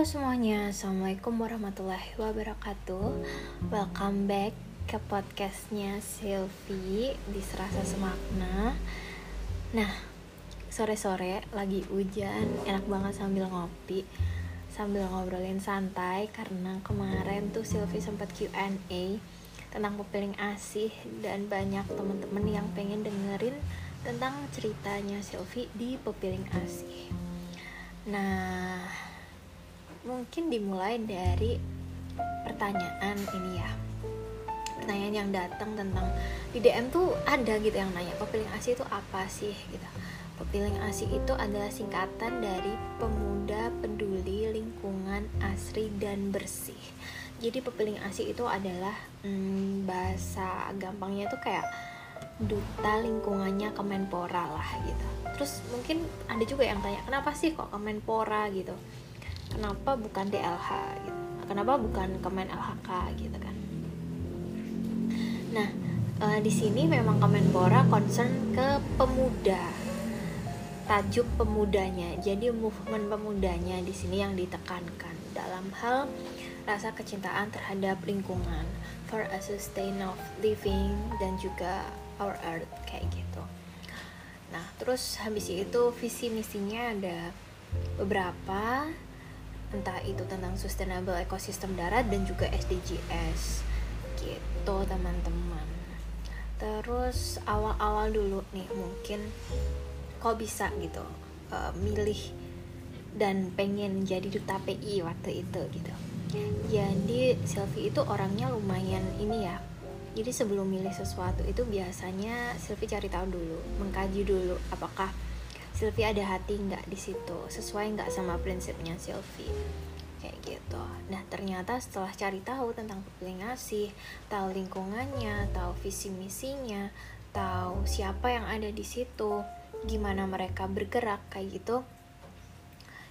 Halo semuanya, Assalamualaikum warahmatullahi wabarakatuh. Welcome back ke podcastnya Sylvie di Serasa Semakna. Nah, sore-sore lagi hujan, enak banget sambil ngopi Sambil ngobrolin santai karena kemarin tuh Sylvie sempat Q&A Tentang pepiling asih dan banyak temen-temen yang pengen dengerin tentang ceritanya Sylvie di pepiling asih. Nah, mungkin dimulai dari pertanyaan ini ya. Pertanyaan yang datang tentang di DM tuh ada gitu yang nanya pepiling ASI itu apa sih? Gitu. Pepiling ASI itu adalah singkatan dari pemuda peduli lingkungan asri dan bersih. Jadi pepiling ASI itu adalah hmm, bahasa gampangnya tuh kayak duta lingkungannya Kemenpora lah gitu. Terus mungkin ada juga yang tanya kenapa sih kok Kemenpora? Gitu kenapa bukan DLH gitu? Kenapa bukan Kemen LHK gitu kan? Nah e, di sini memang Kemenpora concern ke pemuda tajuk pemudanya. Jadi movement pemudanya di sini yang ditekankan dalam hal rasa kecintaan terhadap lingkungan for a sustainable living dan juga our earth kayak gitu. Nah terus habis itu visi misinya ada beberapa entah itu tentang sustainable ekosistem darat dan juga SDGs gitu teman-teman. Terus awal-awal dulu nih mungkin kok bisa gitu uh, milih dan pengen jadi duta PI waktu itu gitu. Jadi Sylvie itu orangnya lumayan ini ya. Jadi sebelum milih sesuatu itu biasanya Sylvie cari tahu dulu mengkaji dulu apakah Sylvie ada hati nggak di situ? Sesuai nggak sama prinsipnya Sylvie? Kayak gitu. Nah ternyata setelah cari tahu tentang pepiling ngasih tahu lingkungannya tahu visi misinya tahu siapa yang ada di situ gimana mereka bergerak kayak gitu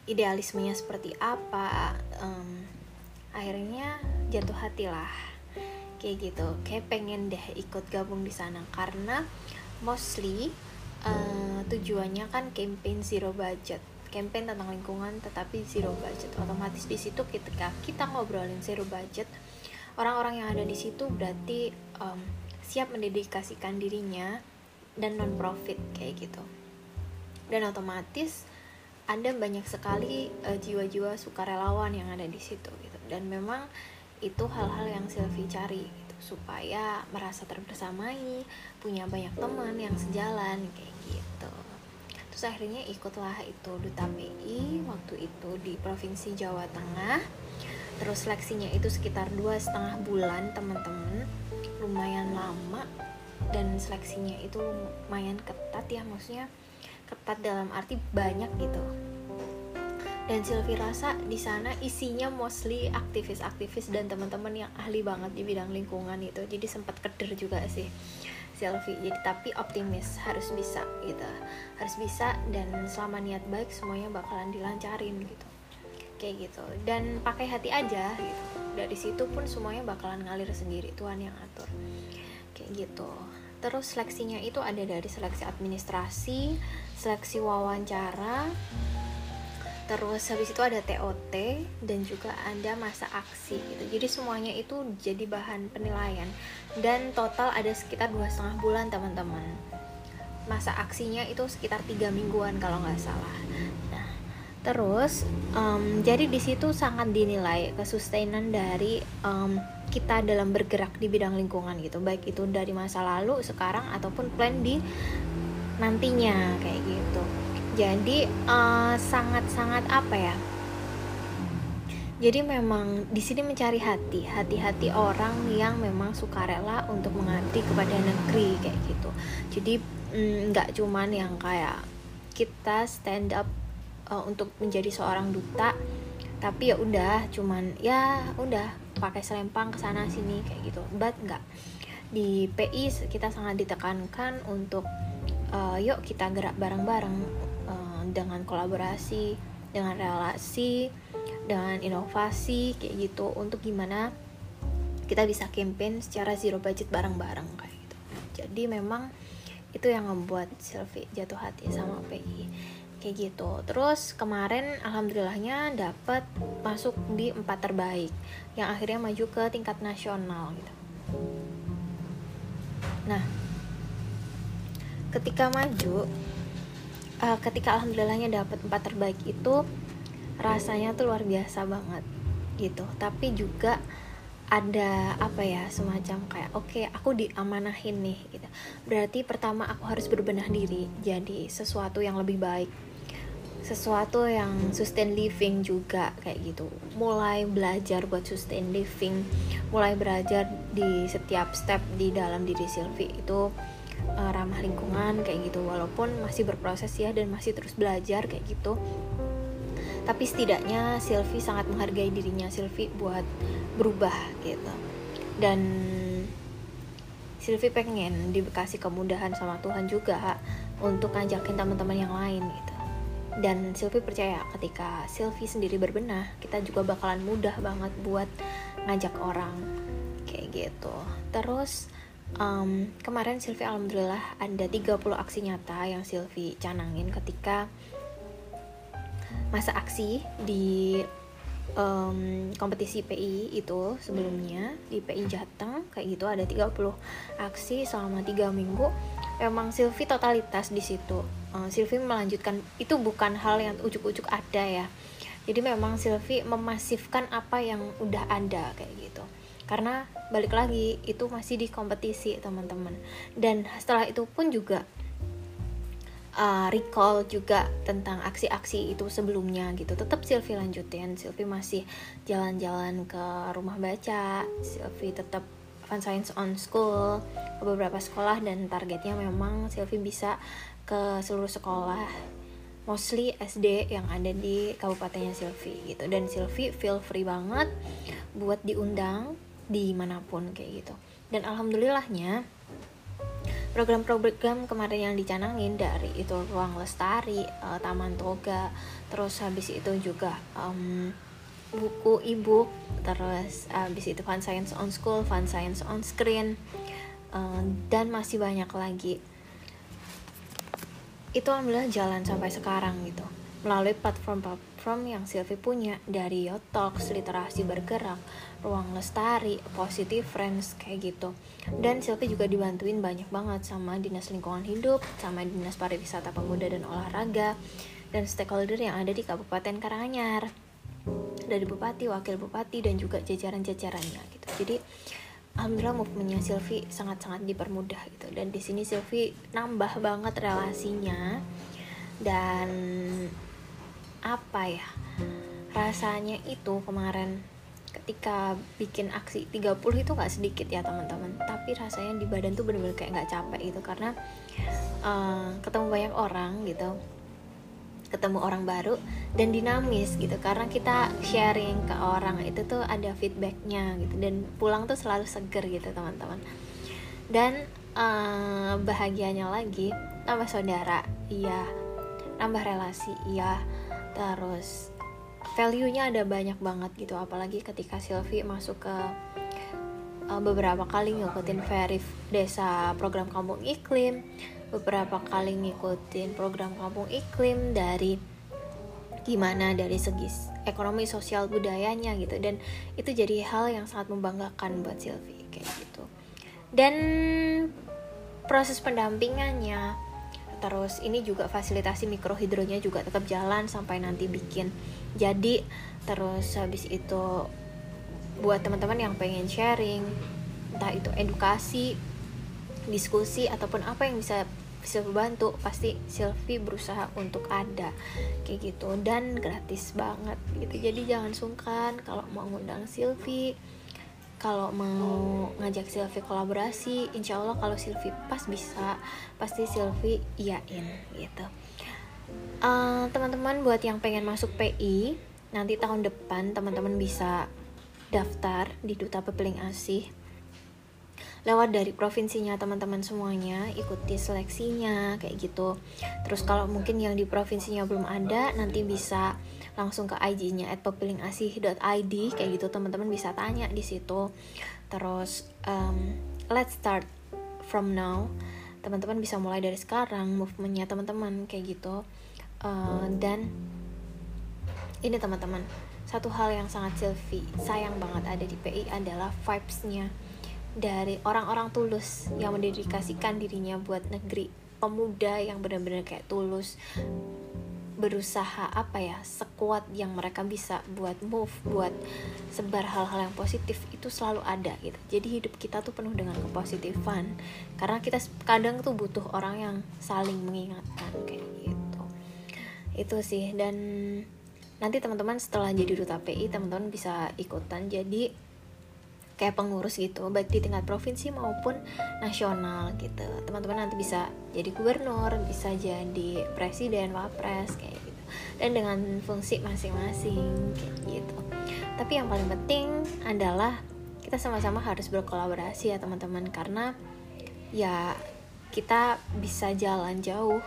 idealismenya seperti apa um, akhirnya jatuh hati lah. Kayak gitu. Kayak pengen deh ikut gabung di sana. Karena mostly uh, tujuannya kan campaign zero budget. Campaign tentang lingkungan tetapi zero budget. Otomatis di situ ketika kita ngobrolin zero budget orang-orang yang ada di situ berarti um, siap mendedikasikan dirinya dan non profit kayak gitu. Dan otomatis ada banyak sekali uh, jiwa-jiwa sukarelawan yang ada di situ gitu. Dan memang itu hal-hal yang Sylvie cari supaya merasa terbersamai punya banyak teman yang sejalan kayak gitu. Terus akhirnya ikutlah itu duta PI waktu itu di provinsi Jawa Tengah. Terus seleksinya itu sekitar dua setengah bulan teman-teman. Lumayan lama. Dan seleksinya itu lumayan ketat ya maksudnya ketat dalam arti banyak gitu. Dan Sylvie rasa di sana isinya mostly aktivis-aktivis dan teman-teman yang ahli banget di bidang lingkungan itu. Jadi sempat keder juga sih Sylvie jadi tapi optimis harus bisa gitu. Harus bisa dan selama niat baik semuanya bakalan dilancarin gitu. Kayak gitu. Dan pakai hati aja gitu. Dari situ pun semuanya bakalan ngalir sendiri Tuhan yang atur. Kayak gitu. Terus seleksinya itu ada dari seleksi administrasi seleksi wawancara terus habis itu ada TOT dan juga ada masa aksi gitu. Jadi semuanya itu jadi bahan penilaian. Dan total ada sekitar dua setengah bulan teman-teman. Masa aksinya itu sekitar tiga mingguan kalau nggak salah. Nah terus um, jadi di situ sangat dinilai kesustainan dari um, kita dalam bergerak di bidang lingkungan gitu. Baik itu dari masa lalu sekarang ataupun plan di nantinya kayak gitu jadi uh, sangat-sangat apa ya? Jadi memang di sini mencari hati hati-hati orang yang memang suka rela untuk mengabdi kepada negeri kayak gitu. Jadi mm, nggak mm, cuman yang kayak kita stand up uh, untuk menjadi seorang duta tapi ya udah cuman ya udah pakai selempang ke sana sini kayak gitu. But nggak. Di PI kita sangat ditekankan untuk uh, yuk kita gerak bareng-bareng dengan kolaborasi dengan relasi dengan inovasi kayak gitu. Untuk gimana kita bisa campaign secara zero budget bareng-bareng kayak gitu. Jadi memang itu yang membuat Sylvie jatuh hati sama PI kayak gitu. Terus kemarin alhamdulillahnya dapat masuk di empat terbaik yang akhirnya maju ke tingkat nasional gitu. Nah ketika maju uh, ketika alhamdulillahnya dapat empat terbaik itu rasanya tuh luar biasa banget gitu. Tapi juga ada apa ya semacam kayak oke okay, aku diamanahin nih gitu. Berarti pertama aku harus berbenah diri jadi sesuatu yang lebih baik. Sesuatu yang sustain living juga kayak gitu. Mulai belajar buat sustain living mulai belajar di setiap step di dalam diri Sylvie itu uh, ramah lingkungan kayak gitu. Walaupun masih berproses ya dan masih terus belajar kayak gitu. Tapi setidaknya Sylvie sangat menghargai dirinya Sylvie buat berubah gitu. Dan Sylvie pengen dikasih kemudahan sama Tuhan juga untuk ngajakin teman-teman yang lain gitu. Dan Sylvie percaya ketika Sylvie sendiri berbenah kita juga bakalan mudah banget buat ngajak orang kayak gitu. Terus um, kemarin Sylvie alhamdulillah ada 30 aksi nyata yang Sylvie canangin ketika masa aksi di um, kompetisi PI itu sebelumnya di PI Jateng kayak gitu ada 30 aksi selama 3 minggu. Emang Silvi totalitas di situ. Uh, Silvi melanjutkan itu bukan hal yang ujuk-ujuk ada ya. Jadi memang Silvi memasifkan apa yang udah ada kayak gitu karena balik lagi itu masih di kompetisi teman-teman. Dan setelah itu pun juga uh, recall juga tentang aksi-aksi itu sebelumnya gitu. Tetap Silvi lanjutin. Silvi masih jalan-jalan ke rumah baca. Silvi tetap Fun Science on School ke beberapa sekolah dan targetnya memang Silvi bisa ke seluruh sekolah mostly SD yang ada di kabupatennya Silvi gitu. Dan Silvi feel free banget buat diundang di mana pun kayak gitu. Dan alhamdulillahnya program-program kemarin yang dicanangin dari itu ruang lestari uh, taman toga terus habis itu juga um, buku ebook terus abis itu fun science on school fun science on screen uh, dan masih banyak lagi. Itu alhamdulillah jalan sampai sekarang gitu melalui platform-platform yang Sylvie punya dari Yotalks, literasi bergerak, ruang lestari, positive friends kayak gitu. Dan Sylvie juga dibantuin banyak banget sama dinas lingkungan hidup, sama dinas pariwisata pemuda dan olahraga, dan stakeholder yang ada di Kabupaten Karanganyar dari bupati, wakil bupati dan juga jajaran-jajarannya gitu. Jadi alhamdulillah movementnya Silvi sangat-sangat dipermudah gitu dan di sini Silvi nambah banget relasinya dan apa ya rasanya itu kemarin ketika bikin aksi 30 itu gak sedikit ya teman-teman. Tapi rasanya di badan tuh bener-bener kayak nggak capek gitu karena uh, ketemu banyak orang gitu ketemu orang baru dan dinamis gitu. Karena kita sharing ke orang itu tuh ada feedbacknya gitu dan pulang tuh selalu seger gitu teman-teman. Dan uh, bahagianya lagi nambah saudara iya. Nambah relasi iya terus value-nya ada banyak banget gitu apalagi ketika Sylvie masuk ke uh, beberapa kali ngikutin verif desa program kampung iklim beberapa kali ngikutin program kampung iklim dari gimana dari segi ekonomi sosial budayanya gitu dan itu jadi hal yang sangat membanggakan buat Sylvie kayak gitu. Dan proses pendampingannya terus ini juga fasilitasi mikrohidronya juga tetap jalan sampai nanti bikin. Jadi terus habis itu buat teman-teman yang pengen sharing entah itu edukasi diskusi ataupun apa yang bisa bisa membantu pasti Sylvie berusaha untuk ada. Kayak gitu. Dan gratis banget gitu. Jadi jangan sungkan kalau mau ngundang Sylvie kalau mau ngajak Sylvie kolaborasi insya Allah kalau Sylvie pas bisa pasti Sylvie iyain gitu. Uh, teman-teman buat yang pengen masuk PI nanti tahun depan teman-teman bisa daftar di Duta Pepeling Asih lewat dari provinsinya teman-teman semuanya ikuti seleksinya kayak gitu. Terus kalau mungkin yang di provinsinya belum ada nanti bisa langsung ke IG-nya at id kayak gitu. Teman-teman bisa tanya di situ. Terus um, let's start from now. Teman-teman bisa mulai dari sekarang movementnya teman-teman kayak gitu. Uh, dan ini teman-teman satu hal yang sangat Sylvie sayang banget ada di PI adalah vibesnya dari orang-orang tulus yang mendedikasikan dirinya buat negeri. Pemuda yang benar-benar kayak tulus berusaha apa ya sekuat yang mereka bisa buat move buat sebar hal-hal yang positif itu selalu ada gitu. Jadi hidup kita tuh penuh dengan kepositifan. Karena kita kadang tuh butuh orang yang saling mengingatkan kayak gitu. Itu sih dan nanti teman-teman setelah jadi duta PI teman-teman bisa ikutan. Jadi kayak pengurus gitu baik di tingkat provinsi maupun nasional gitu. Teman-teman nanti bisa jadi gubernur bisa jadi presiden wapres kayak gitu. Dan dengan fungsi masing-masing kayak gitu. Tapi yang paling penting adalah kita sama-sama harus berkolaborasi ya teman-teman. Karena ya kita bisa jalan jauh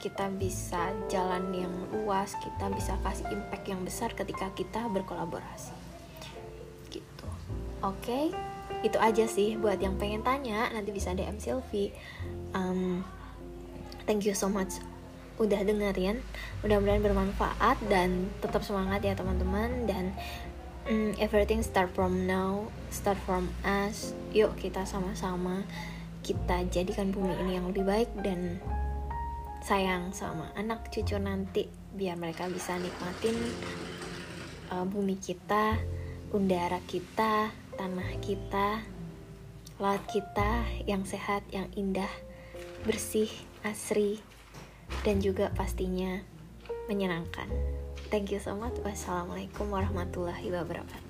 kita bisa jalan yang luas kita bisa kasih impact yang besar ketika kita berkolaborasi Oke, okay? itu aja sih buat yang pengen tanya nanti bisa DM Sylvie. Um, thank you so much udah dengerin. Mudah-mudahan bermanfaat dan tetap semangat ya teman-teman dan um, everything start from now, start from us. Yuk kita sama-sama kita jadikan bumi ini yang lebih baik dan sayang sama anak cucu nanti biar mereka bisa nikmatin uh, bumi kita, udara kita, tanah kita, laut kita yang sehat, yang indah, bersih, asri, dan juga pastinya menyenangkan. Thank you so much. Wassalamualaikum warahmatullahi wabarakatuh.